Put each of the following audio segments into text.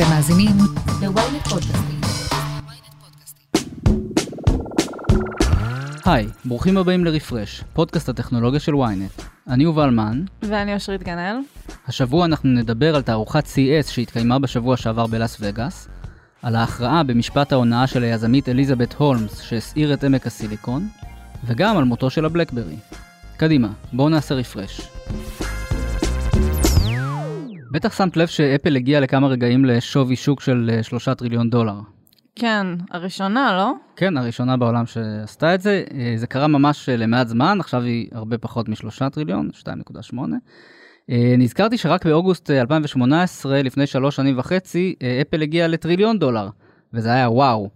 אתם מאזינים ל-ynet פודקאסטים. היי, ברוכים הבאים לרפרש, פודקאסט הטכנולוגיה של ynet. אני יובל מן, ואני אושרית גנאל. השבוע אנחנו נדבר על תערוכת CES שהתקיימה בשבוע שעבר בלאס וגאס, על ההכרעה במשפט ההונאה של היזמית אליזבת הולמס שהסעיר את עמק הסיליקון, וגם על מותו של הבלקברי. קדימה, בואו נעשה רפרש. בטח שמת לב שאפל הגיעה לכמה רגעים לשווי שוק של אה, שלושה טריליון דולר. כן, הראשונה, לא? כן, הראשונה בעולם שעשתה את זה. אה, זה קרה ממש אה, למעט זמן, עכשיו היא הרבה פחות משלושה טריליון, 2.8. אה, נזכרתי שרק באוגוסט אה, 2018, לפני שלוש שנים וחצי, אפל הגיעה לטריליון דולר, וזה היה וואו.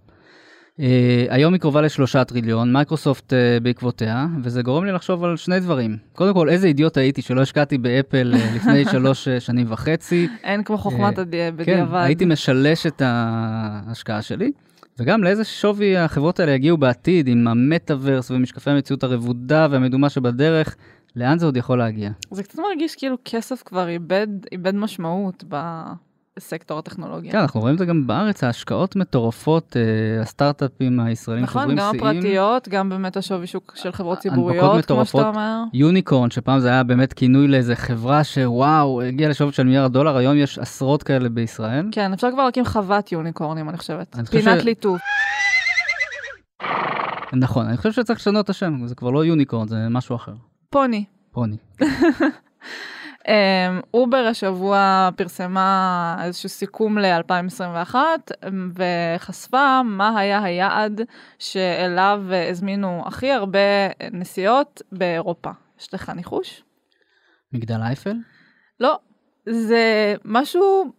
אה, היום היא קרובה לשלושה טריליון, מייקרוסופט אה, בעקבותיה, וזה גורם לי לחשוב על שני דברים. קודם כל, איזה אידיוט הייתי שלא השקעתי באפל אה, לפני שלוש אה, שנים וחצי. אין כמו חוכמת אה, הדי- כן, בדיעבד. הייתי משלש את ההשקעה שלי, וגם לאיזה שווי החברות האלה יגיעו בעתיד עם המטאוורס ומשקפי המציאות הרבודה והמדומה שבדרך, לאן זה עוד יכול להגיע? זה קצת מרגיש כאילו כסף כבר איבד, איבד משמעות בסקטור הטכנולוגיה. כן, אנחנו רואים את זה גם בארץ, ההשקעות מטורפות, אה, הסטארט-אפים הישראלים נכון, שוברים גם שיאים. הפרטיות, גם באמת השווי שוק של חברות ציבוריות, כמו. שאתה אומר. יוניקורן, שפעם זה היה באמת כינוי לאיזה חברה שוואו, הגיעה לשווי של מיליארד דולר, היום יש עשרות כאלה בישראל. כן, אפשר כבר להקים חוות יוניקורנים, אני חושבת. אני חושב פינת ש- ליטוף. נכון, אני חושב שצריך לשנות את השם, זה כבר לא יוניקורן, זה משהו אחר. פוני. פוני. אמ, אובר השבוע פרסמה איזשהו סיכום ל-2021 וחשפה מה היה היעד שאליו הזמינו הכי הרבה נסיעות באירופה. יש לך ניחוש? מגדל אייפל? לא, זה משהו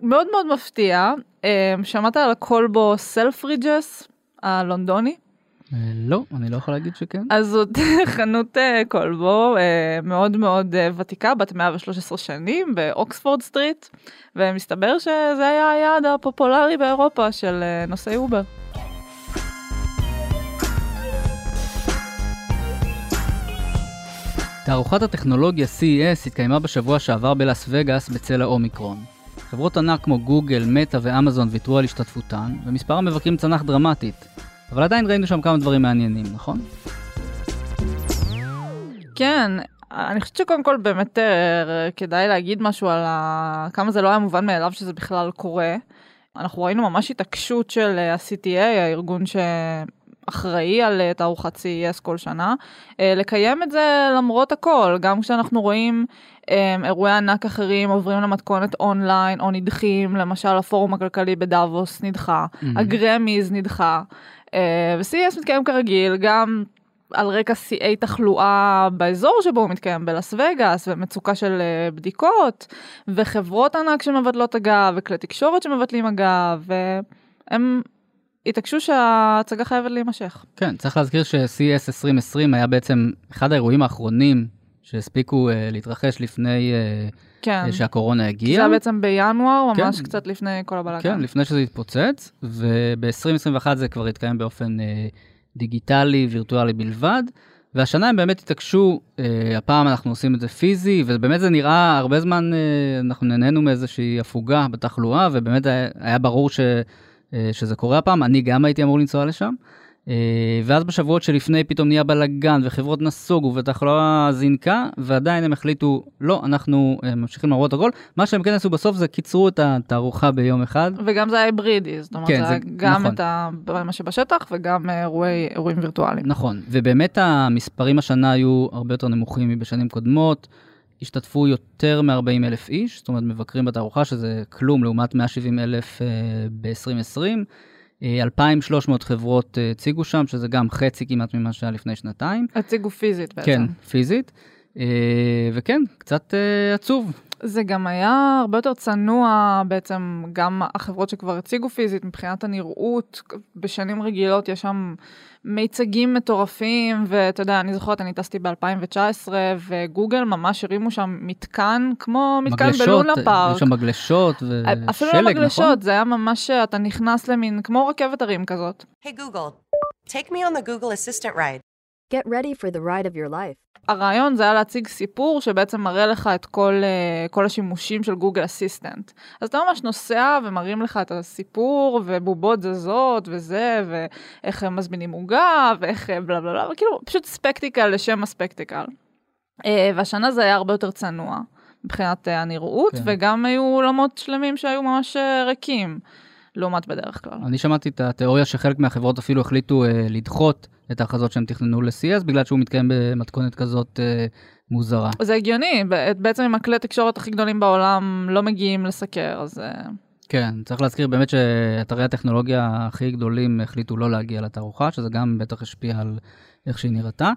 מאוד מאוד מפתיע. אמ, שמעת על הכלבו סלפריג'ס הלונדוני? אה, לא, אני לא יכול להגיד שכן. אז זאת חנות אה, כלבו אה, מאוד מאוד ותיקה, בת 113 שנים באוקספורד סטריט, ומסתבר שזה היה היעד הפופולרי באירופה של נוסעי אובר. תערוכת הטכנולוגיה CES התקיימה בשבוע שעבר בלאס וגאס בצל האומיקרון. חברות ענק כמו גוגל, מטא ואמזון ויתרו על השתתפותן, ומספר המבקרים צנח דרמטית. אבל עדיין ראינו שם כמה דברים מעניינים, נכון? כן, אני חושבת שקודם כל באמת אה, כדאי להגיד משהו על ה... כמה זה לא היה מובן מאליו שזה בכלל קורה. אנחנו ראינו ממש התעקשות של אה, ה-CTA, הארגון שאחראי על אה, תערוכת CES כל שנה, אה, לקיים את זה למרות הכל, גם כשאנחנו רואים אה, אירועי ענק אחרים עוברים למתכונת אונליין או נדחים, למשל הפורום הכלכלי בדאבוס נדחה, הגרמיז נדחה, ו-CES מתקיים כרגיל, גם על רקע שיאי תחלואה באזור שבו הוא מתקיים בלאס וגאס ומצוקה של בדיקות וחברות ענק שמבטלות הגעה וכלי תקשורת שמבטלים הגעה והם התעקשו שההצגה חייבת להימשך. כן, צריך להזכיר ש-CES 2020 היה בעצם אחד האירועים האחרונים שהספיקו אה, להתרחש לפני אה, כן, אה, שהקורונה זה הגיעה. היה בעצם בינואר ממש כן. קצת לפני כל הבלאגן. כן, לפני שזה התפוצץ, וב-2021 זה כבר התקיים באופן אה, דיגיטלי, וירטואלי בלבד, והשנה הם באמת התעקשו, אה, הפעם אנחנו עושים את זה פיזי, ובאמת זה נראה הרבה זמן, אה, אנחנו נהנינו מאיזושהי הפוגה בתחלואה, ובאמת היה, היה ברור ש, שזה קורה הפעם, אני גם הייתי אמור לנסוע לשם. אה, ואז בשבועות שלפני פתאום נהיה בלאגן וחברות נסוגו ותחלואה זינקה ועדיין הם החליטו לא אנחנו אה, ממשיכים להראות הכל מה שהם כן עשו בסוף זה קיצרו את התערוכה ביום אחד וגם זה היה היברידי, זאת אומרת כן, זה זה- גם נכון. את ה... מה שבשטח וגם אה, אירועי, אירועים וירטואליים. נכון, ובאמת המספרים השנה היו הרבה יותר נמוכים מבשנים קודמות. השתתפו יותר מ-40 אלף איש, זאת אומרת מבקרים בתערוכה, שזה כלום לעומת 170 אלף אה, ב-2020. אה, 2,300 חברות אה, הציגו שם, שזה גם חצי כמעט ממה שהיה לפני שנתיים. הציגו פיזית בעצם. כן, פיזית. אה, וכן, קצת אה, עצוב. זה גם היה הרבה יותר צנוע בעצם, גם החברות שכבר הציגו פיזית מבחינת הנראות, בשנים רגילות יש שם מיצגים מטורפים, ואתה יודע, אני זוכרת, אני טסתי ב-2019, וגוגל ממש הרימו שם מתקן, כמו מתקן בלונה אה, פארק. יש שם מגלשות אפילו ושלג, לא נכון? מגלשות, זה היה ממש, אתה נכנס למין, כמו רכבת הרים כזאת. Hey Google, take me on the Google Assistant ride. Get ready for the ride of your life. הרעיון זה היה להציג סיפור שבעצם מראה לך את כל, אה, כל השימושים של גוגל אסיסטנט. אז אתה ממש נוסע ומראים לך את הסיפור, ובובות זזות וזה, ואיך הם מזמינים עוגה, ואיך אה, בלה בלה בלה, וכאילו פשוט ספקטיקל לשם הספקטיקל. אה, והשנה זה היה הרבה יותר צנוע מבחינת הנראות, כן. וגם היו עולמות שלמים שהיו ממש ריקים, לעומת בדרך כלל. אני שמעתי את התיאוריה שחלק מהחברות אפילו החליטו אה, לדחות את ההכרזות שהם תכננו ל-CS, בגלל שהוא מתקיים במתכונת כזאת אה, מוזרה. זה הגיוני, בעצם אם הכלי תקשורת הכי גדולים בעולם לא מגיעים לסקר, אז... אה, כן, צריך להזכיר באמת שאתרי הטכנולוגיה הכי גדולים החליטו לא להגיע לתערוכה, שזה גם בטח השפיע על איך שהיא נראתה.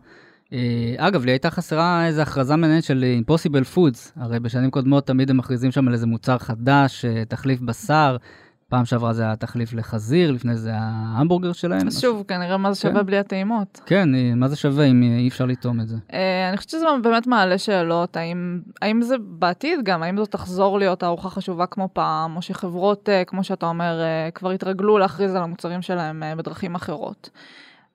אה, אגב, לי הייתה חסרה איזו הכרזה מעניינת של Impossible Foods, הרי בשנים קודמות תמיד הם מכריזים שם על איזה מוצר חדש, אה, תחליף בשר. פעם שעברה זה היה תחליף לחזיר, לפני זה ההמבורגר שלהם. אז שוב, כנראה מה זה כן. שווה בלי הטעימות. כן, מה זה שווה אם אי אפשר לטעום את זה? אה, אני חושבת שזה באמת מעלה שאלות, האם, זה בעתיד גם, האם זו תחזור להיות ארוחה חשובה כמו פעם, או שחברות, אה, כמו שאתה אומר, אה, כבר התרגלו להכריז על המוצרים שלהם בדרכים אחרות.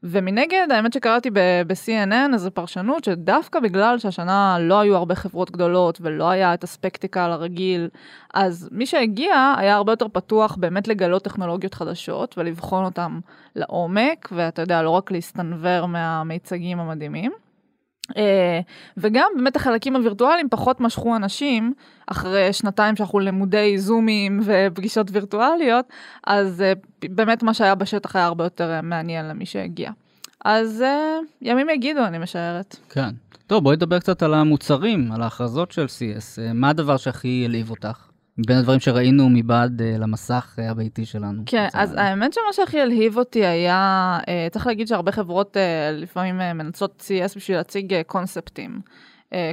ומנגד, האמת שקראתי ב-CNN איזו פרשנות שדווקא בגלל שהשנה לא היו הרבה חברות גדולות ולא היה את הספקטיקל הרגיל, אז מי שהגיע היה הרבה יותר פתוח באמת לגלות טכנולוגיות חדשות ולבחון אותן לעומק, ואתה יודע, לא רק להסתנוור מהמיצגים המדהימים. אה, וגם באמת החלקים הווירטואליים פחות משכו אנשים אחרי שנתיים שאנחנו למודי זומים ופגישות וירטואליות, אז אה, באמת מה שהיה בשטח היה הרבה יותר אה, מעניין למי שהגיע. אז ימים יגידו, אני משערת. כן. טוב, בואי נדבר קצת על המוצרים, על ההכרזות של CS. מה הדבר שהכי העליב אותך? מבין הדברים שראינו מבעד uh, למסך uh, הביתי שלנו. כן, אז לנו. האמת שמה שהכי הלהיב אותי היה, אה, צריך להגיד שהרבה חברות לפעמים מנצלות CES בשביל להציג קונספטים.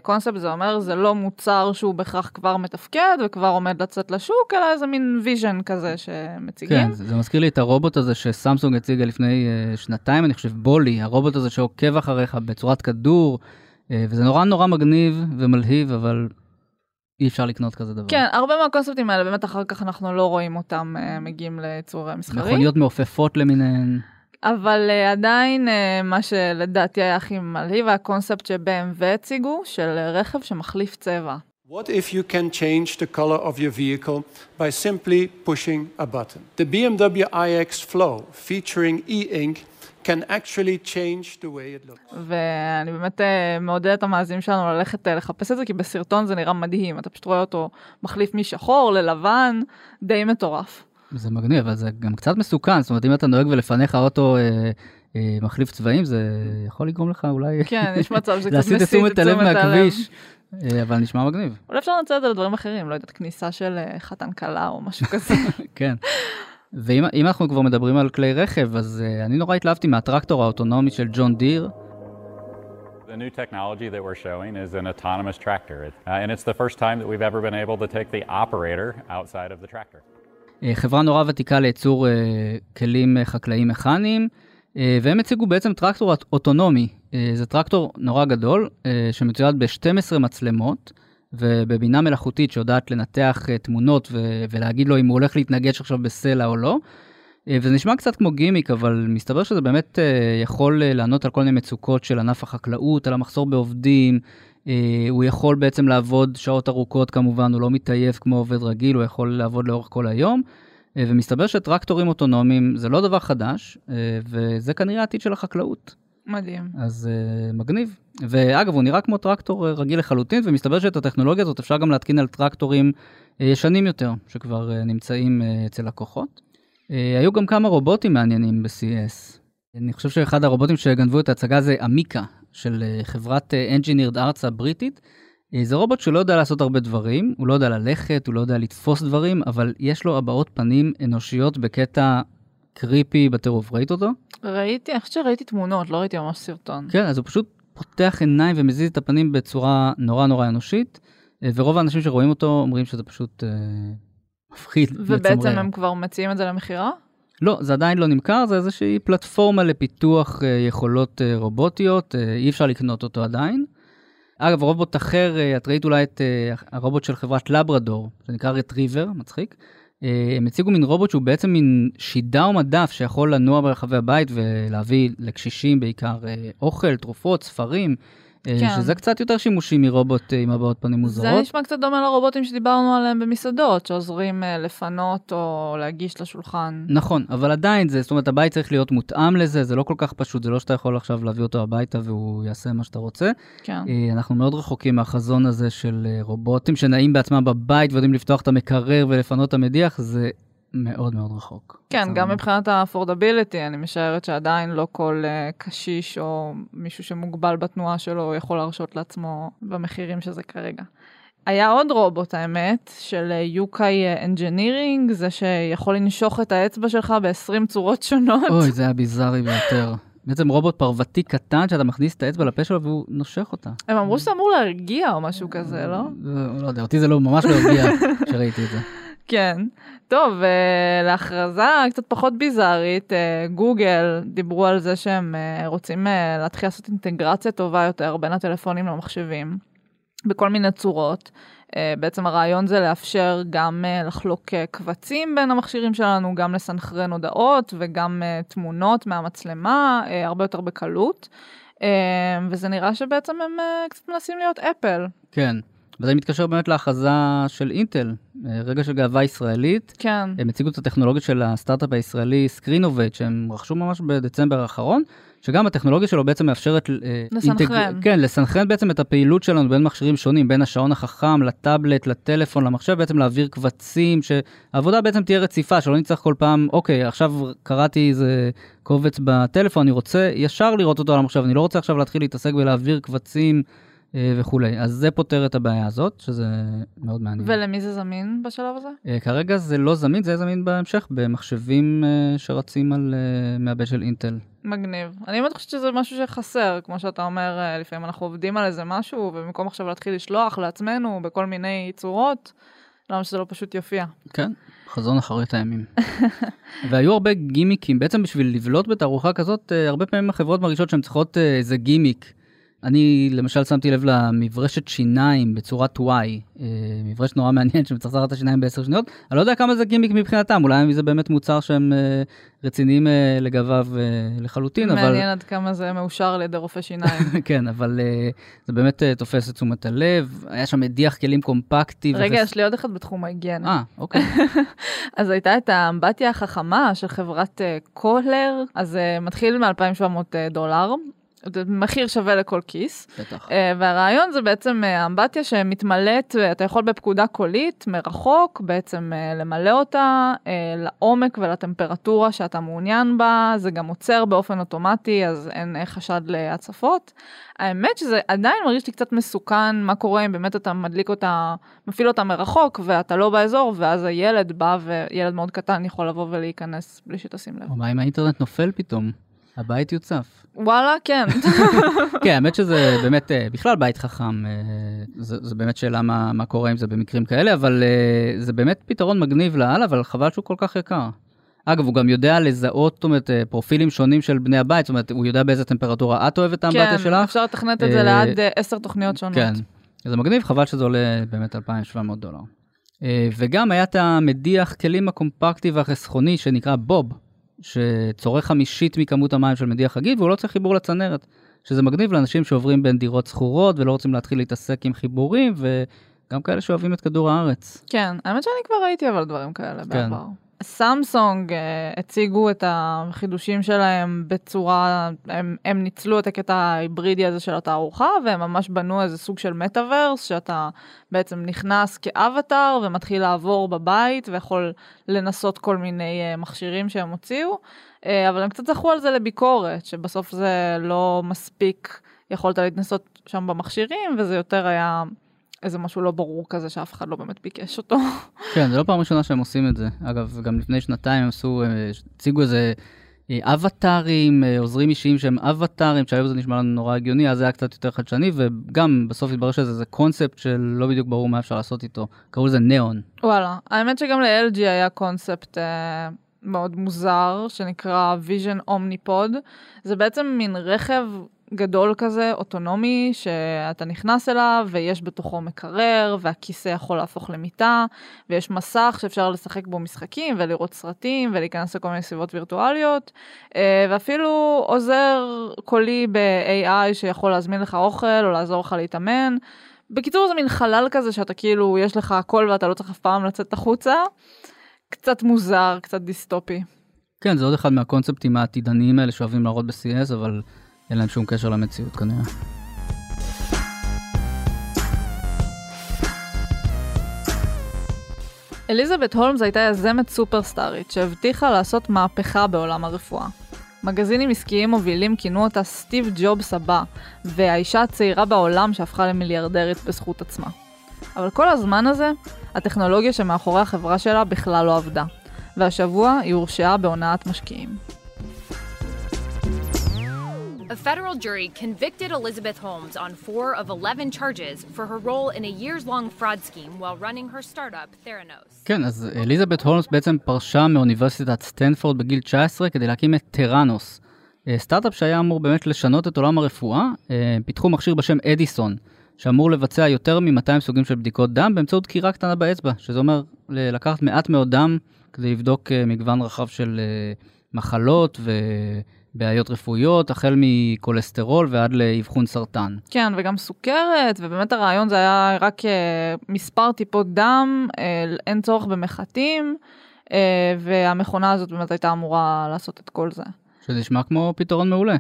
קונספט זה אומר, זה לא מוצר שהוא בהכרח כבר מתפקד וכבר עומד לצאת לשוק, אלא איזה מין vision כזה שמציגים. כן, זה, זה מזכיר לי את הרובוט הזה שסמסונג הציגה לפני אה, שנתיים, אני חושב, בולי, הרובוט הזה שעוקב אחריך בצורת כדור, אה, וזה נורא נורא מגניב ומלהיב, אבל אי אפשר לקנות כזה דבר. כן, הרבה מהקונספטים האלה, באמת אחר כך אנחנו לא רואים אותם uh, מגיעים לייצור מסחרי. מכוניות מעופפות למיניהן. אבל uh, עדיין uh, מה שלדעתי היה הכי מלהיב, הקונספט ש-BMW הציגו, של רכב שמחליף צבע. What if you can change the color of your vehicle by simply pushing a button? The BMW iX Flow, featuring e-ink, can actually change the way it looks. ואני באמת uh, מעודד את המאזינים שלנו ללכת uh, לחפש את זה, כי בסרטון זה נראה מדהים, אתה פשוט רואה אותו מחליף משחור ללבן, די מטורף. זה מגניב, אבל זה גם קצת מסוכן, זאת אומרת, אם אתה נוהג ולפניך אוטו אה, אה, מחליף צבעים, זה יכול לגרום לך אולי... כן, יש מצב שזה קצת להסיט את תשומת הלב מהכביש, אה, אבל נשמע מגניב. אולי אפשר לנצל את זה לדברים אחרים, לא יודעת, כניסה של חתן כלה או משהו כזה. כן. ואם אנחנו כבר מדברים על כלי רכב, אז uh, אני נורא התלהבתי מהטרקטור האוטונומי של ג'ון דיר. The new technology that we're showing is an autonomous tractor, uh, and it's the first time that we've ever been able to take the operator outside of the tractor. Uh, חברה נורא ותיקה לייצור uh, כלים uh, חקלאיים מכניים, uh, והם הציגו בעצם טרקטור אוטונומי. Uh, זה טרקטור נורא גדול, uh, שמצויד ב-12 מצלמות, ובבינה מלאכותית שיודעת לנתח uh, תמונות ו- ולהגיד לו אם הוא הולך להתנגש עכשיו בסלע או לא. Uh, וזה נשמע קצת כמו גימיק, אבל מסתבר שזה באמת uh, יכול לענות על כל מיני מצוקות של ענף החקלאות, על המחסור בעובדים. הוא יכול בעצם לעבוד שעות ארוכות כמובן, הוא לא מתעייף כמו עובד רגיל, הוא יכול לעבוד לאורך כל היום. ומסתבר שטרקטורים אוטונומיים זה לא דבר חדש, וזה כנראה העתיד של החקלאות. מדהים. אז uh, מגניב. ואגב, הוא נראה כמו טרקטור uh, רגיל לחלוטין, ומסתבר שאת הטכנולוגיה הזאת אפשר גם להתקין על טרקטורים uh, ישנים יותר, שכבר uh, נמצאים uh, אצל לקוחות. Uh, היו גם כמה רובוטים מעניינים ב-CES. אני חושב שאחד הרובוטים שגנבו את ההצגה זה אמיקה, של uh, חברת uh, Engineered Arts הבריטית. Uh, זה רובוט שלא יודע לעשות הרבה דברים, הוא לא יודע ללכת, הוא לא יודע לתפוס דברים, אבל יש לו הבעות פנים אנושיות בקטע קריפי בטירוף. ראית אותו? ראיתי, אני חושבת שראיתי תמונות, לא ראיתי ממש סרטון. כן, אז הוא פשוט פותח עיניים ומזיז את הפנים בצורה נורא נורא אנושית, אה, ורוב האנשים שרואים אותו אומרים שזה פשוט אה, מפחיד, ובעצם. הם כבר מציעים את זה למכירה? לא, זה עדיין לא נמכר, זה איזושהי פלטפורמה לפיתוח אה, יכולות אה, רובוטיות, אה, אי אפשר לקנות אותו עדיין. אגב, רובוט אחר, את ראית אולי את הרובוט של חברת לברדור, שנקרא רטריבר, מצחיק. אה, הם הציגו מין רובוט שהוא בעצם מין שידר מדף שיכול לנוע ברחבי הבית ולהביא לקשישים בעיקר אה, אוכל, תרופות, ספרים. אה, כן. שזה קצת יותר שימושי מרובוט אה, עם הבעות פנים זה מוזרות. נשמע קצת דומה לרובוטים שדיברנו עליהם במסעדות, שעוזרים אה, לפנות או להגיש לשולחן. נכון, אבל עדיין זה, זאת אומרת, הבית צריך להיות מותאם לזה, זה לא כל כך פשוט, זה לא שאתה יכול עכשיו להביא אותו הביתה והוא יעשה מה שאתה רוצה. כן. אנחנו מאוד רחוקים מהחזון הזה של רובוטים שנעים בעצמם בבית ויודעים לפתוח את המקרר ולפנות את המדיח, זה מאוד מאוד רחוק. כן. גם מבחינת ה affordability, אני משערת שעדיין לא כל אה, קשיש או מישהו שמוגבל בתנועה שלו יכול להרשות לעצמו במחירים שזה כרגע. היה עוד רובוט, האמת, של אה, Yukai Engineering, זה שיכול לנשוך את האצבע שלך ב-20 צורות שונות. אוי, זה היה ביזארי ביותר. בעצם רובוט פרוותי קטן שאתה מכניס את האצבע לפה שלו והוא נושך אותה. הם אמרו שזה אמור להרגיע או משהו כזה, לא? לא, לא יודע, אותי זה לא ממש לא הרגיע כשראיתי את זה. כן. טוב, uh, להכרזה קצת פחות ביזארית, uh, גוגל דיברו על זה שהם uh, רוצים להתחיל לעשות אינטגרציה טובה יותר בין הטלפונים למחשבים, בכל מיני צורות. בעצם הרעיון זה לאפשר גם לחלוק קבצים בין המכשירים שלנו, גם לסנכרן הודעות וגם תמונות מהמצלמה, הרבה יותר בקלות. וזה נראה שבעצם הם קצת מנסים להיות אפל. כן. וזה מתקשר באמת להכרזה של אינטל, אה, רגע של גאווה ישראלית. כן. הם הציגו את הטכנולוגיה של הסטארט-אפ הישראלי Screenovate, שהם רכשו ממש בדצמבר האחרון, שגם הטכנולוגיה שלו בעצם מאפשרת... אה, לסנכרן. כן, לסנכרן בעצם את הפעילות שלנו בין מכשירים שונים, בין השעון החכם לטאבלט, לטלפון, למחשב, בעצם להעביר קבצים, שהעבודה בעצם תהיה רציפה, שלא נצטרך כל פעם, אוקיי, עכשיו קראתי איזה קובץ בטלפון, אני רוצה ישר לראות אותו על המחשב, אני לא רוצה עכשיו להתחיל להתעסק ולהעביר קבצים. אה, וכולי. אז זה פותר את הבעיה הזאת, שזה מאוד מעניין. ולמי זה זמין בשלב הזה? אה, כרגע זה לא זמין, זה יהיה זמין בהמשך במחשבים אה, שרצים על אה, מעבד של אינטל. מגניב. אני באמת חושבת שזה משהו שחסר, כמו שאתה אומר, אה, לפעמים אנחנו עובדים על איזה משהו, ובמקום עכשיו להתחיל לשלוח לעצמנו בכל מיני צורות, למה שזה לא פשוט יופיע. כן, חזון אחרית הימים. והיו הרבה גימיקים, בעצם בשביל לבלוט בתערוכה כזאת, אה, הרבה פעמים החברות מרגישות שהן צריכות אה, איזה גימיק. אני למשל שמתי לב למברשת שיניים בצורת Y, אה, מברשת נורא מעניין שמצחצחת את השיניים בעשר שניות, אני לא יודע כמה זה גימיק מבחינתם, אולי זה באמת מוצר שהם אה, רציניים אה, לגביו לחלוטין, אבל... מעניין עד כמה זה מאושר על ידי רופא שיניים. כן, אבל זה באמת תופס את תשומת הלב. היה שם מדיח כלים קומפקטי. רגע, וחס- יש לי עוד אחד בתחום ההיגיינה. אה, אוקיי. אז הייתה את האמבטיה החכמה של חברת קולר, אז מתחיל מ-2,700 דולר. זה מחיר שווה לכל כיס. בטח. אה, והרעיון זה בעצם אה, אמבטיה שמתמלאת, אה, אתה יכול בפקודה קולית, מרחוק, בעצם למלא אותה לעומק ולטמפרטורה שאתה מעוניין בה, זה גם עוצר באופן אוטומטי, אז אין חשד להצפות. האמת שזה עדיין מרגיש לי קצת מסוכן, מה קורה אם באמת אתה מדליק אותה, מפעיל אותה מרחוק, ואתה לא באזור, ואז הילד בא, וילד מאוד קטן יכול לבוא ולהיכנס בלי שתשים לב. מה אם האינטרנט נופל פתאום? הבית יוצף. וואלה, כן. כן, האמת שזה באמת, אה, בכלל בית חכם, אה, זה, זה באמת שאלה מה, מה קורה עם זה במקרים כאלה, אבל אה, זה באמת פתרון מגניב לאללה, אבל חבל שהוא כל כך יקר. אגב, הוא גם יודע לזהות, זאת אומרת, פרופילים שונים של בני הבית, זאת אומרת, הוא יודע באיזה טמפרטורה את אוהבת את האמבטיה כן, שלך. אפשר לתכנת את זה לעד עשר תוכניות שונות. כן, זה מגניב, חבל שזה עולה באמת 2,700 דולר. וגם היה את המדיח כלים הקומפקטי והחסכוני שנקרא בוב, שצורך חמישית מכמות המים של מדיח רגיל, והוא לא צריך חיבור לצנרת, שזה מגניב לאנשים שעוברים בין דירות שכורות ולא רוצים להתחיל להתעסק עם חיבורים, וגם כאלה שאוהבים את כדור הארץ. כן, האמת שאני כבר ראיתי אבל דברים כאלה כן. בעבר. סמסונג אה, הציגו את החידושים שלהם בצורה, הם, הם ניצלו את הקטע ההיברידי הזה של התערוכה, והם ממש בנו איזה סוג של מטאוורס, שאתה בעצם נכנס כאבטאר ומתחיל לעבור בבית, ויכול לנסות כל מיני אה, מכשירים שהם הוציאו, אה, אבל הם קצת זכו על זה לביקורת, שבסוף זה לא מספיק יכולת להתנסות שם במכשירים, וזה יותר היה... איזה משהו לא ברור כזה שאף אחד לא באמת ביקש אותו. כן, זה לא פעם ראשונה שהם עושים את זה. אגב, גם לפני שנתיים הם עשו, אה, הציגו איזה אה, אבטארים, אה, עוזרים אישיים שהם אבטארים, שהיום זה נשמע לנו נורא הגיוני, אז זה היה קצת יותר חדשני, וגם בסוף התברר שזה איזה קונספט שלא בדיוק ברור מה אפשר לעשות איתו. קראו לזה ניאון. וואלה, האמת שגם ל-LG היה קונספט אה, מאוד מוזר, שנקרא Vision Omnipod. זה בעצם מין רכב גדול כזה, אוטונומי, שאתה נכנס אליו ויש בתוכו מקרר, והכיסא יכול להפוך למיטה, ויש מסך שאפשר לשחק בו משחקים ולראות סרטים ולהיכנס לכל מיני סביבות וירטואליות, אה, ואפילו עוזר קולי ב-AI שיכול להזמין לך אוכל או לעזור לך להתאמן. בקיצור זה מין חלל כזה שאתה כאילו, יש לך הכל ואתה לא צריך אף פעם לצאת החוצה. קצת מוזר, קצת דיסטופי. כן, זה עוד אחד מהקונספטים העתידניים האלה שאוהבים להראות ב-CS, אבל אין להם שום קשר למציאות כנראה. אליזבת הולמס הייתה יזמת סופרסטארית שהבטיחה לעשות מהפכה בעולם הרפואה. מגזינים עסקיים מובילים כינו אותה סטיב ג'ובס הבא, והאישה הצעירה בעולם שהפכה למיליארדרית בזכות עצמה. אבל כל הזמן הזה, הטכנולוגיה שמאחורי החברה שלה בכלל לא עבדה. והשבוע היא הורשעה בהונאת משקיעים. A federal jury convicted Elizabeth Holmes on four of 11 charges for her role in a years long fraud scheme while running her startup, Theranos. כן, אז אליזבת הולמס בעצם פרשה מאוניברסיטת סטנפורד בגיל 19 כדי להקים את טראנוס. אה, סטארט-אפ שהיה אמור באמת לשנות את עולם הרפואה, אה, פיתחו מכשיר בשם אדיסון, שאמור לבצע יותר מ-200 סוגים של בדיקות דם באמצעות דקירה קטנה באצבע, שזה אומר לקחת מעט מאוד דם כדי לבדוק אה, מגוון רחב של מחלות ובעיות רפואיות, החל מכולסטרול ועד לאבחון סרטן. כן, וגם סוכרת, ובאמת הרעיון זה היה רק מספר טיפות דם, אין צורך במחטים, והמכונה הזאת באמת הייתה אמורה לעשות את כל זה. שזה נשמע כמו פתרון מעולה.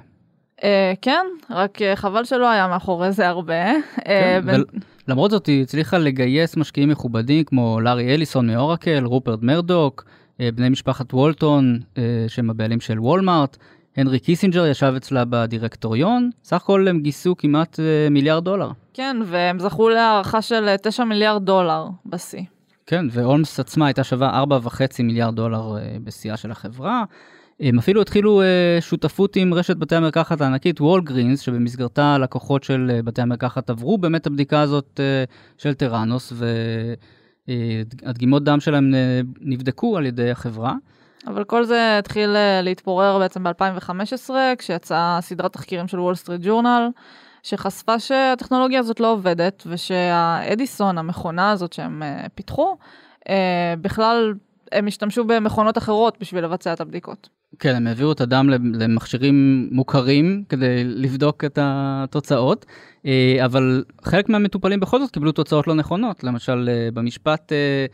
אה, כן, רק אה, חבל שלא היה מאחורי זה הרבה. כן, אה, בין... למרות זאת היא הצליחה לגייס משקיעים מכובדים כמו לארי אליסון מאורקל, רופרט מרדוק, אה, בני משפחת וולטון uh, שהם הבעלים של וולמארט, הנרי קיסינג'ר ישב אצלה בדירקטוריון, סך הכל הם גייסו כמעט אה, מיליארד דולר. כן, והם זכו להערכה של 9 מיליארד דולר בשיא. כן, והולמס עצמה הייתה שווה 4.5 מיליארד דולר אה, בשיאה של החברה. הם אפילו התחילו שותפות עם רשת בתי המרקחת הענקית וולגרינס, שבמסגרתה לקוחות של בתי המרקחת עברו באמת הבדיקה הזאת של טראנוס, והדגימות דם שלהם נבדקו על ידי החברה. אבל כל זה התחיל אה, להתפורר בעצם ב-2015, כשיצאה סדרת תחקירים של וול סטריט ג'ורנל, שחשפה שהטכנולוגיה הזאת לא עובדת, ושהאדיסון, המכונה הזאת שהם אה, פיתחו, uh, בכלל הם השתמשו במכונות אחרות בשביל לבצע את הבדיקות. כן, הם העבירו את הדם למכשירים מוכרים כדי לבדוק את התוצאות, אה, אבל חלק מהמטופלים בכל זאת קיבלו תוצאות לא נכונות. למשל, אה, במשפט אה,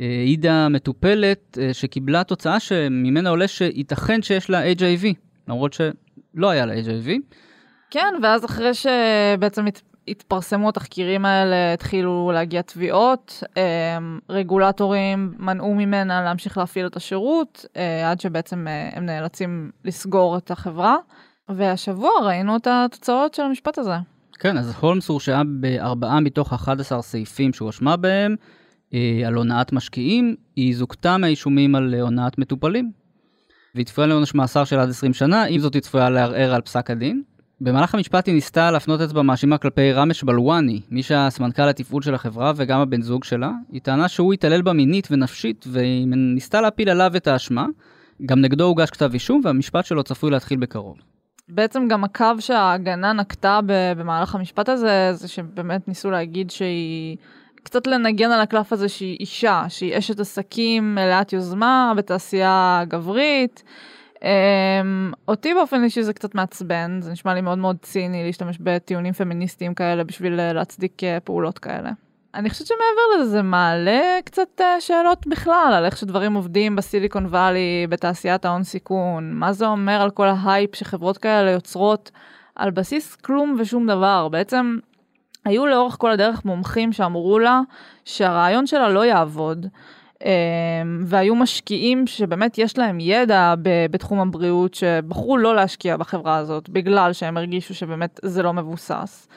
העידה מטופלת שקיבלה תוצאה שממנה עולה שייתכן שיש לה HIV, למרות שלא היה לה HIV. כן, ואז אחרי שבעצם התפרסמו התחקירים האלה, התחילו להגיע תביעות, אמ, רגולטורים מנעו ממנה להמשיך להפעיל את השירות, אה, עד שבעצם אה, הם נאלצים לסגור את החברה. והשבוע ראינו את התוצאות של המשפט הזה. כן, אז הולמס הורשעה בארבעה מתוך 11 סעיפים שהואשמה בהם אה, על הונאת משקיעים, היא זוכתה מהאישומים על הונאת מטופלים. והיא צפויה לעונש מאסר של עד 20 שנה, עם זאת היא צפויה לערער על פסק הדין. במהלך המשפט היא ניסתה להפנות אצבע מאשימה כלפי רמש בלואני, מי שהיה סמנכ"ל התפעול של החברה וגם הבן זוג שלה. היא טענה שהוא התעלל בה מינית ונפשית, והיא ניסתה להפיל עליו את האשמה. גם נגדו הוגש כתב אישום, והמשפט שלו צפוי להתחיל בקרוב. בעצם גם הקו שההגנה נקטה במהלך המשפט הזה, זה שבאמת ניסו להגיד שהיא... קצת לנגן על הקלף הזה שהיא אישה, שהיא אשת עסקים מלאת יוזמה בתעשייה גברית. אמ, אותי באופן אישי זה קצת מעצבן, זה נשמע לי מאוד מאוד ציני להשתמש בטיעונים פמיניסטיים כאלה בשביל אה, להצדיק אה, פעולות כאלה. אני חושבת שמעבר לזה זה מעלה קצת אה, שאלות בכלל על איך שדברים עובדים בסיליקון וואלי, בתעשיית ההון סיכון, מה זה אומר על כל ההייפ שחברות כאלה יוצרות על בסיס כלום ושום דבר. בעצם היו לאורך כל הדרך מומחים שאמרו לה שהרעיון שלה לא יעבוד. אמ, והיו משקיעים שבאמת יש להם ידע בתחום הבריאות, שבחרו לא להשקיע בחברה הזאת, בגלל שהם הרגישו שבאמת זה לא מבוסס.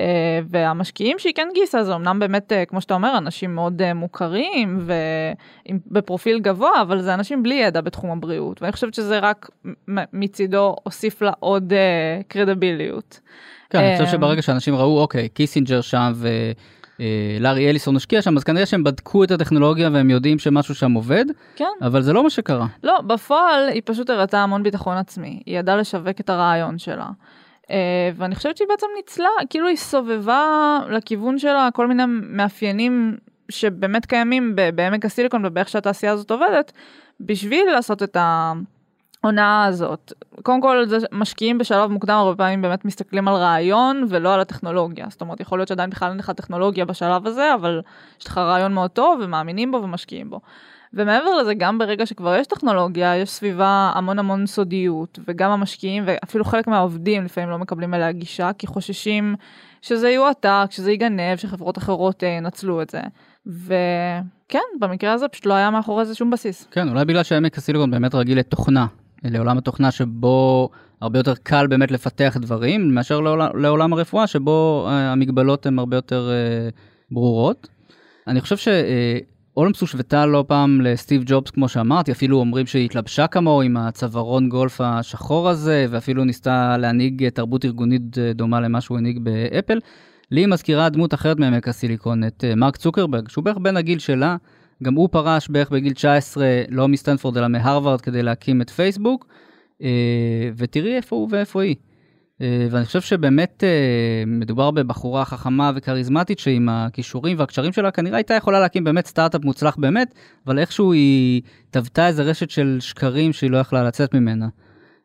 אה, והמשקיעים שהיא כן גייסה זה אמנם באמת, אה, כמו שאתה אומר, אנשים מאוד אה, מוכרים ובפרופיל גבוה, אבל זה אנשים בלי ידע בתחום הבריאות, ואני חושבת שזה רק מצידו הוסיף לה עוד קרדיביליות. כן, אני חושב שברגע שאנשים ראו, אוקיי, קיסינג'ר שם ו... אה, אליסון השקיע שם, אז כנראה שהם בדקו את הטכנולוגיה והם יודעים שמשהו שם עובד, כן. אבל זה לא מה שקרה. לא, בפועל היא פשוט הראתה המון ביטחון עצמי, היא ידעה לשווק את הרעיון שלה. אה, ואני חושבת שהיא בעצם ניצלה, כאילו היא סובבה לכיוון שלה כל מיני מאפיינים שבאמת קיימים בעמק הסיליקון ובאיך שהתעשייה הזאת עובדת, בשביל לעשות את ההונאה הזאת. קודם כל, זה משקיעים בשלב מוקדם הרבה פעמים באמת מסתכלים על רעיון ולא על הטכנולוגיה. זאת אומרת, יכול להיות שעדיין בכלל אין לך טכנולוגיה בשלב הזה, אבל יש לך רעיון מאוד טוב ומאמינים בו ומשקיעים בו. ומעבר לזה, גם ברגע שכבר יש טכנולוגיה, יש סביבה המון המון סודיות, וגם המשקיעים ואפילו חלק מהעובדים לפעמים לא מקבלים אליה גישה, כי חוששים שזה יועתק, שזה ייגנב, שחברות אחרות אה, ינצלו את זה. וכן, במקרה הזה פשוט לא היה מאחורי זה שום בסיס. כן, אולי בגלל שעמק הסיליקון באמת רגיל לתוכנה, לעולם התוכנה שבו הרבה יותר קל באמת לפתח דברים, מאשר לעולם, לעולם הרפואה, שבו אה, המגבלות הן הרבה יותר אה, ברורות. אני חושב שאולמס הושוותה לא פעם לסטיב ג'ובס, כמו שאמרתי, אפילו אומרים שהיא התלבשה כמוהו עם הצווארון גולף השחור הזה, ואפילו ניסתה להנהיג תרבות ארגונית אה, דומה למה שהוא הנהיג באפל. לי מזכירה דמות אחרת מעמק הסיליקון, את מרק צוקרברג, שהוא בערך בין הגיל שלה, גם הוא פרש בערך בגיל 19, לא מסטנפורד אלא מהרווארד כדי להקים את פייסבוק, אה, ותראי איפה הוא ואיפה היא. אה, ואני חושב שבאמת מדובר בבחורה חכמה וכריזמטית שעם הכישורים והקשרים שלה כנראה הייתה יכולה להקים באמת סטארט-אפ מוצלח באמת, אבל איכשהו היא טבתה איזה רשת של שקרים שהיא לא יכלה לצאת ממנה.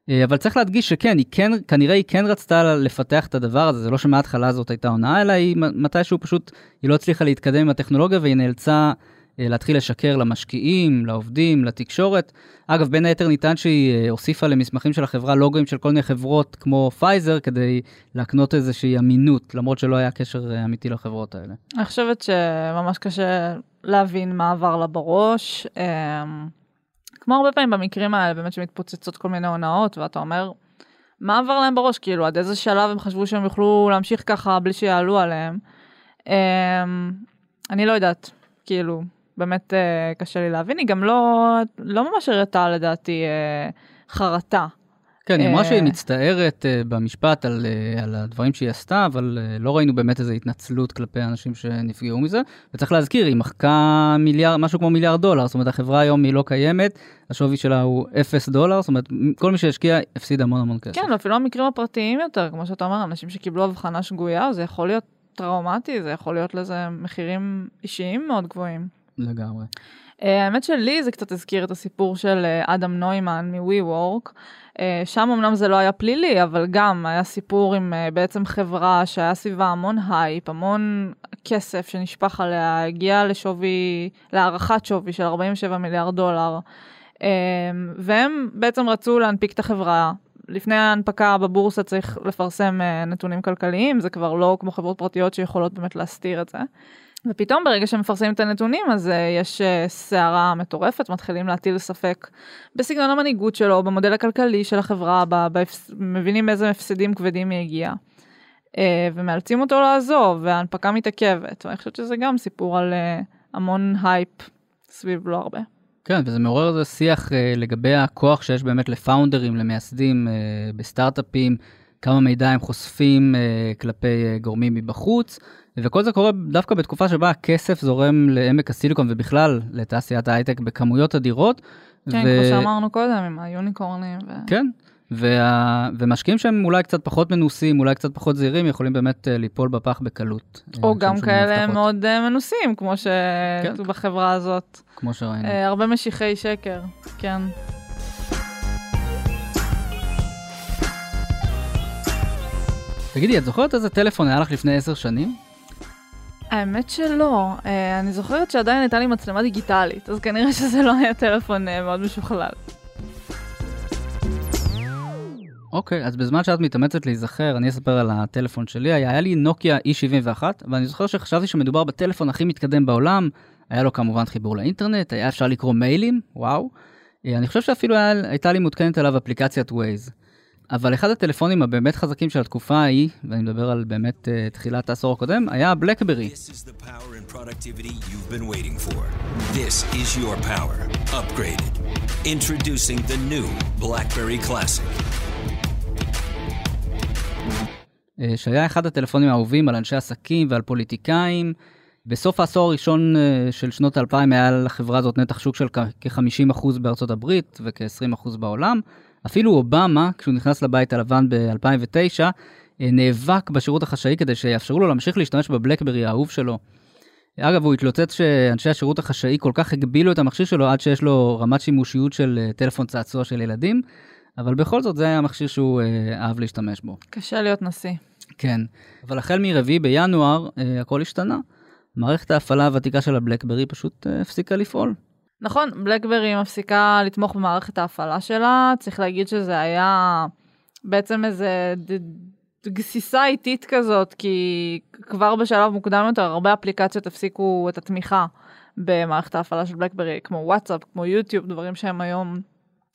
אה, אבל צריך להדגיש שכן, היא כן, כנראה היא כן רצתה לפתח את הדבר הזה, זה לא שמההתחלה הזאת הייתה הונאה, אלא היא מתישהו פשוט, היא לא הצליחה להתקדם עם הטכנולוגיה והיא נאלצה אה, להתחיל לשקר למשקיעים, לעובדים, לתקשורת. אגב, בין היתר ניתן שהיא אה, הוסיפה למסמכים של החברה לוגוים של כל מיני חברות כמו פייזר, כדי להקנות איזושהי אמינות, למרות שלא היה קשר אמיתי לחברות האלה. אני חושבת שממש קשה להבין מה עבר לה בראש. כמו הרבה פעמים במקרים האלה, באמת שמתפוצצות כל מיני הונאות, ואתה אומר, מה עבר להם בראש? כאילו, עד איזה שלב הם חשבו שהם יוכלו להמשיך ככה בלי שיעלו עליהם? Um, אני לא יודעת, כאילו, באמת uh, קשה לי להבין. היא גם לא, לא ממש הראתה לדעתי uh, חרטה כן, היא אמרה שהיא אה. מצטערת אה, במשפט על, אה, על הדברים שהיא עשתה, אבל לא ראינו באמת איזו התנצלות כלפי האנשים שנפגעו מזה. וצריך להזכיר, היא מחקה מיליארד, משהו כמו מיליארד דולר, זאת אומרת, החברה היום היא לא קיימת, השווי שלה הוא אפס דולר, זאת אומרת, כל מי שהשקיע הפסיד המון המון כסף. כן, אפילו המקרים הפרטיים יותר, כמו שאתה אומר, אנשים שקיבלו הבחנה שגויה, זה יכול להיות טראומטי, זה יכול להיות לזה מחירים אישיים מאוד גבוהים. לגמרי. האמת שלי זה קצת הזכיר את הסיפור של אדם נוימן מ-WeWork. אה, שם אמנם זה לא היה פלילי, אבל גם היה סיפור עם אה, בעצם חברה שהיה סביבה המון הייפ, המון כסף שנשפך עליה, הגיע לשווי, להערכת שווי של 47 מיליארד דולר. אה, והם בעצם רצו להנפיק את החברה. לפני ההנפקה בבורסה צריך לפרסם נתונים כלכליים, זה כבר לא כמו חברות פרטיות שיכולות באמת להסתיר את זה. ופתאום ברגע שמפרסמים את הנתונים אז uh, יש uh, סערה מטורפת, מתחילים להטיל ספק בסגנון המנהיגות שלו, במודל הכלכלי של החברה, בפס... מבינים איזה הפסדים כבדים היא הגיעה. Uh, ומאלצים אותו לעזוב, וההנפקה מתעכבת, ואני חושבת שזה גם סיפור על המון הייפ סביב לא הרבה. כן, וזה מעורר איזה שיח לגבי הכוח שיש באמת לפאונדרים, למייסדים בסטארט-אפים, כמה מידע הם חושפים uh, כלפי uh, גורמים מבחוץ. וכל זה קורה דווקא בתקופה שבה הכסף זורם לעמק הסיליקון ובכלל לתעשיית ההייטק בכמויות אדירות. כן, ו... כמו שאמרנו קודם, עם היוניקורנים. ו... כן, וה... ומשקיעים שהם אולי קצת פחות מנוסים, אולי קצת פחות זהירים, יכולים באמת uh, ליפול בפח בקלות. אה, או גם כאלה מבטחות. מאוד uh, מנוסים, כמו שכתוב כן. הזאת. כמו שראינו. הרבה משיחי שקר, כן. תגידי, את זוכרת איזה טלפון היה לך לפני עשר שנים? האמת שלא. Uh, אני זוכרת שעדיין הייתה לי מצלמה דיגיטלית, אז כנראה שזה לא היה טלפון uh, מאוד משוכלל. אוקיי, okay, אז בזמן שאת מתאמצת להיזכר, אני אספר על הטלפון שלי. היה, היה לי נוקיה E71, ואני זוכר שחשבתי שמדובר בטלפון הכי מתקדם בעולם. היה לו כמובן חיבור לאינטרנט, היה אפשר לקרוא מיילים, וואו. Uh, אני חושב שאפילו היה, הייתה לי מותקנת עליו אפליקציית Waze. אבל אחד הטלפונים הבאמת חזקים של התקופה ההיא, ואני מדבר על באמת uh, תחילת העשור הקודם, היה בלקברי. Uh, שהיה אחד הטלפונים האהובים על אנשי עסקים ועל פוליטיקאים. בסוף העשור הראשון uh, של שנות 2000 היה לחברה הזאת נתח שוק של כ-50% בארצות הברית וכ-20% בעולם. אפילו אובמה, כשהוא נכנס לבית הלבן ב-2009, נאבק בשירות החשאי כדי שיאפשרו לו להמשיך להשתמש בבלקברי האהוב שלו. אגב, הוא התלוצץ שאנשי השירות החשאי כל כך הגבילו את המכשיר שלו עד שיש לו רמת שימושיות של אה, טלפון צעצוע של ילדים, אבל בכל זאת זה היה המכשיר שהוא אה, אהב להשתמש בו. קשה להיות נשיא. כן, אבל החל מרביעי בינואר אה, הכל השתנה. מערכת ההפעלה הוותיקה של הבלקברי פשוט אה, הפסיקה לפעול. נכון, בלקברי מפסיקה לתמוך במערכת ההפעלה שלה, צריך להגיד שזה היה בעצם איזה גסיסה איטית כזאת, כי כבר בשלב מוקדם יותר הרבה אפליקציות הפסיקו את התמיכה במערכת ההפעלה של בלקברי, כמו וואטסאפ, כמו יוטיוב, דברים שהם היום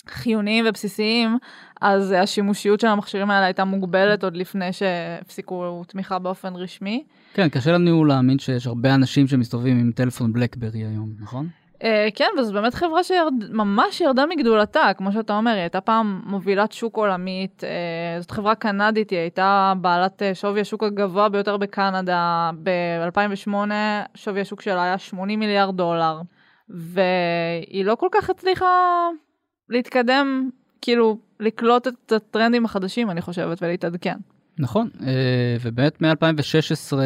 חיוניים ובסיסיים, אז השימושיות של המכשירים האלה הייתה מוגבלת עוד לפני שהפסיקו תמיכה באופן רשמי. כן, קשה לנו להאמין שיש הרבה אנשים שמסתובבים עם טלפון בלקברי היום, נכון? Uh, כן, וזו באמת חברה שממש ירדה מגדולתה, כמו שאתה אומר, היא הייתה פעם מובילת שוק עולמית, uh, זאת חברה קנדית, היא הייתה בעלת uh, שווי השוק הגבוה ביותר בקנדה, ב-2008 שווי השוק שלה היה 80 מיליארד דולר, והיא לא כל כך הצליחה להתקדם, כאילו, לקלוט את הטרנדים החדשים, אני חושבת, ולהתעדכן. נכון, אה, ובאמת מ-2016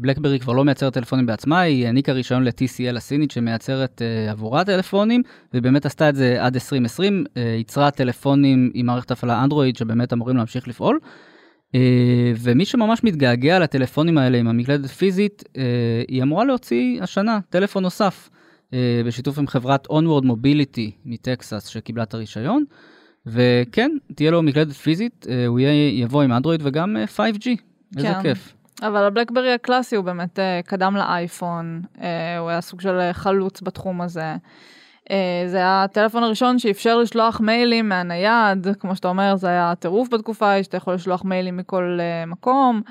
בלקברי כבר לא מייצרת טלפונים בעצמה, היא העניקה רישיון ל-TCL הסינית שמייצרת אה, עבורה טלפונים, ובאמת עשתה את זה עד 2020, אה, ייצרה טלפונים עם מערכת הפעלה אנדרואיד שבאמת אמורים להמשיך לפעול. ומי שממש מתגעגע לטלפונים האלה עם המקלדת פיזית, היא אמורה להוציא השנה טלפון נוסף, בשיתוף עם חברת Onward Mobility מטקסס שקיבלה את הרישיון. וכן, תהיה לו מקלדת פיזית, אה, הוא יהיה, יבוא עם אנדרואיד וגם 5G, איזה כן. כיף. אבל הבלקברי הקלאסי הוא באמת uh, קדם לאייפון, הוא היה סוג של חלוץ בתחום הזה. זה היה הטלפון הראשון שאפשר לשלוח מיילים מהנייד, כמו שאתה אומר, זה היה טירוף בתקופה ההיא, שאתה יכול לשלוח מיילים מכל מקום.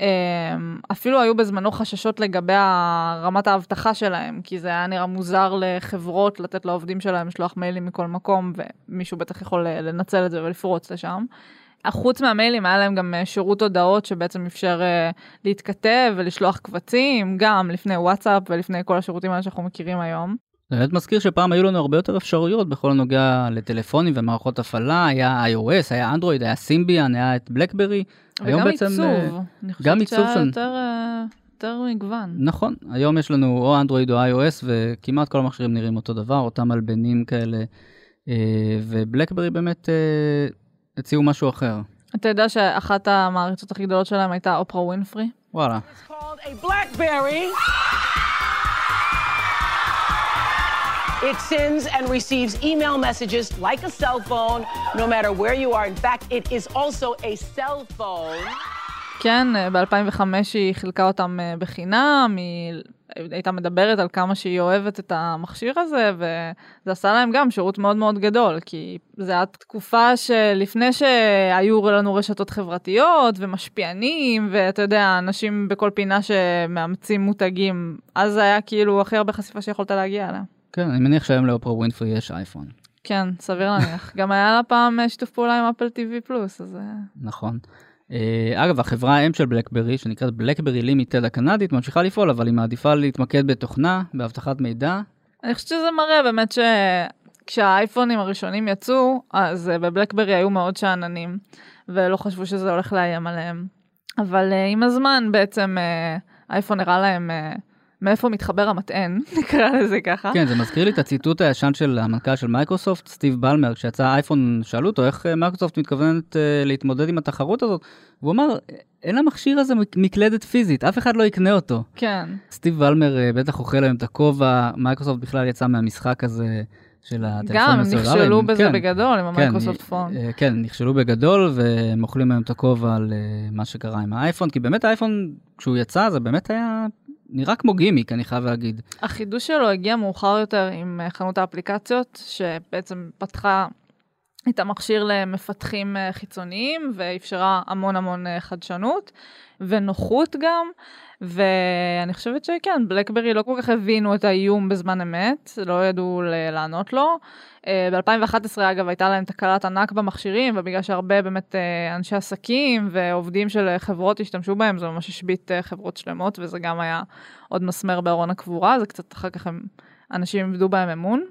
אמ, אפילו היו בזמנו חששות לגבי רמת האבטחה שלהם, כי זה היה נראה מוזר לחברות לתת לעובדים שלהם לשלוח מיילים מכל מקום, ומישהו בטח יכול לנצל את זה ולפרוץ לשם. חוץ מהמיילים היה להם גם אה, שירות הודעות שבעצם אפשר uh, להתכתב ולשלוח קבצים, גם לפני וואטסאפ ולפני כל השירותים האלה שאנחנו מכירים היום. זה באמת מזכיר שפעם היו לנו הרבה יותר אפשרויות בכל הנוגע לטלפונים ומערכות הפעלה, היה iOS, היה אנדרואיד, היה סימביאן, היה את בלקברי. וגם בעצם, עיצוב, אה, אני גם חושבת שהיה. יותר, אה, יותר מגוון. נכון, היום יש לנו או אנדרואיד או iOS וכמעט כל המכשירים נראים אותו דבר, אותם מלבנים כאלה, אה, ובלקברי באמת הציעו משהו אחר. אתה יודע שאחת המעריצות הכי גדולות שלהם הייתה אופרה ווינפרי? וואלה. It sends and receives email messages like a cell phone, no matter where you are. In fact, it is also a cell phone. כן, ב-2005 היא חילקה אותם אה, בחינם, היא הייתה מדברת על כמה שהיא אוהבת את המכשיר הזה, וזה עשה להם גם שירות מאוד מאוד גדול, כי זו הייתה תקופה שלפני שהיו לנו רשתות חברתיות ומשפיענים, ואתה יודע, אנשים בכל פינה שמאמצים מותגים, אז זה היה כאילו הכי הרבה חשיפה שיכולת להגיע אליה. כן, אני מניח שהיום לאופרה ווינפרי יש אייפון. כן, סביר להניח. גם היה לה פעם אה, שיתוף פעולה עם אפל TV פלוס, אז... נכון. אגב, החברה האם של בלקברי, שנקראת בלקברי לימיטד הקנדית, ממשיכה לפעול, אבל היא מעדיפה להתמקד בתוכנה, באבטחת מידע. אני חושבת שזה מראה באמת שכשהאייפונים הראשונים יצאו, אז אה, בבלקברי היו מאוד שאננים, ולא חשבו שזה הולך לאיים עליהם. אבל עם הזמן בעצם האייפון הראה להם... מאיפה מתחבר המטען, נקרא לזה ככה. כן, זה מזכיר לי את הציטוט הישן של המנכ"ל של מייקרוסופט, סטיב בלמר, כשיצא האייפון, שאלו אותו איך אה, מייקרוסופט מתכוונת uh, להתמודד עם התחרות הזאת, והוא אמר, אין למכשיר הזה מקלדת פיזית, אף אחד לא יקנה אותו. כן. סטיב בלמר uh, בטח אוכל היום את הכובע, מייקרוסופט בכלל יצא מהמשחק הזה. של הטלפונים גם, הם נכשלו בזה כן, בגדול עם המייקרוסופט כן, פון. כן, נכשלו בגדול, והם אוכלים היום את הכובע על מה שקרה עם האייפון, כי באמת האייפון, כשהוא יצא, זה באמת היה נראה כמו גימיק, אני חייב להגיד. החידוש שלו הגיע מאוחר יותר עם אה, חנות האפליקציות, שבעצם פתחה את המכשיר למפתחים אה, חיצוניים, ואפשרה המון המון אה, חדשנות, ונוחות גם. ואני חושבת שכן, בלקברי לא כל כך הבינו את האיום בזמן אמת, לא ידעו לענות לו. אה, ב-2011 אגב הייתה להם תקלת ענק במכשירים, ובגלל שהרבה באמת אה, אנשי עסקים ועובדים של חברות השתמשו בהם, זה ממש השבית אה, חברות שלמות, וזה גם היה עוד מסמר בארון הקבורה, זה קצת אחר כך הם, אנשים איבדו בהם אמון.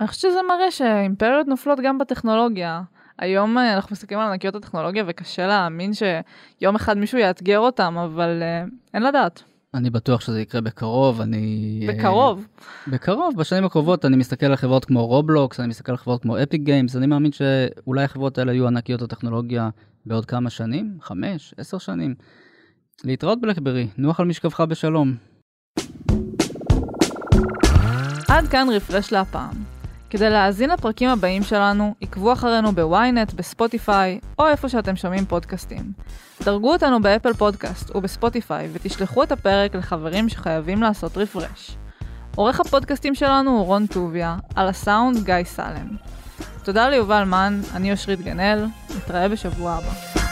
אני חושבת שזה מראה שאימפריות נופלות גם בטכנולוגיה. היום אה, אנחנו מסתכלים על ענקיות הטכנולוגיה וקשה להאמין שיום אחד מישהו יאתגר אותם, אבל אה, אין לדעת. אני בטוח שזה יקרה בקרוב, אני... אה, בקרוב. בקרוב, בשנים הקרובות אני מסתכל על חברות כמו רובלוקס, אני מסתכל על חברות כמו אפיק גיימס, אני מאמין שאולי החברות האלה יהיו ענקיות הטכנולוגיה בעוד כמה שנים, חמש, עשר שנים. להתראות בלקברי, נוח על משכבך בשלום. עד כאן רפרש להפעם. כדי להאזין לפרקים הבאים שלנו, עקבו אחרינו בוויינט, בספוטיפיי, או איפה שאתם שומעים פודקאסטים. דרגו אותנו באפל פודקאסט ובספוטיפיי, ותשלחו את הפרק לחברים שחייבים לעשות refresh. עורך הפודקאסטים שלנו הוא רון טוביה, על הסאונד גיא סלם. תודה ליובל מן, אני אושרית גנאל, נתראה בשבוע הבא.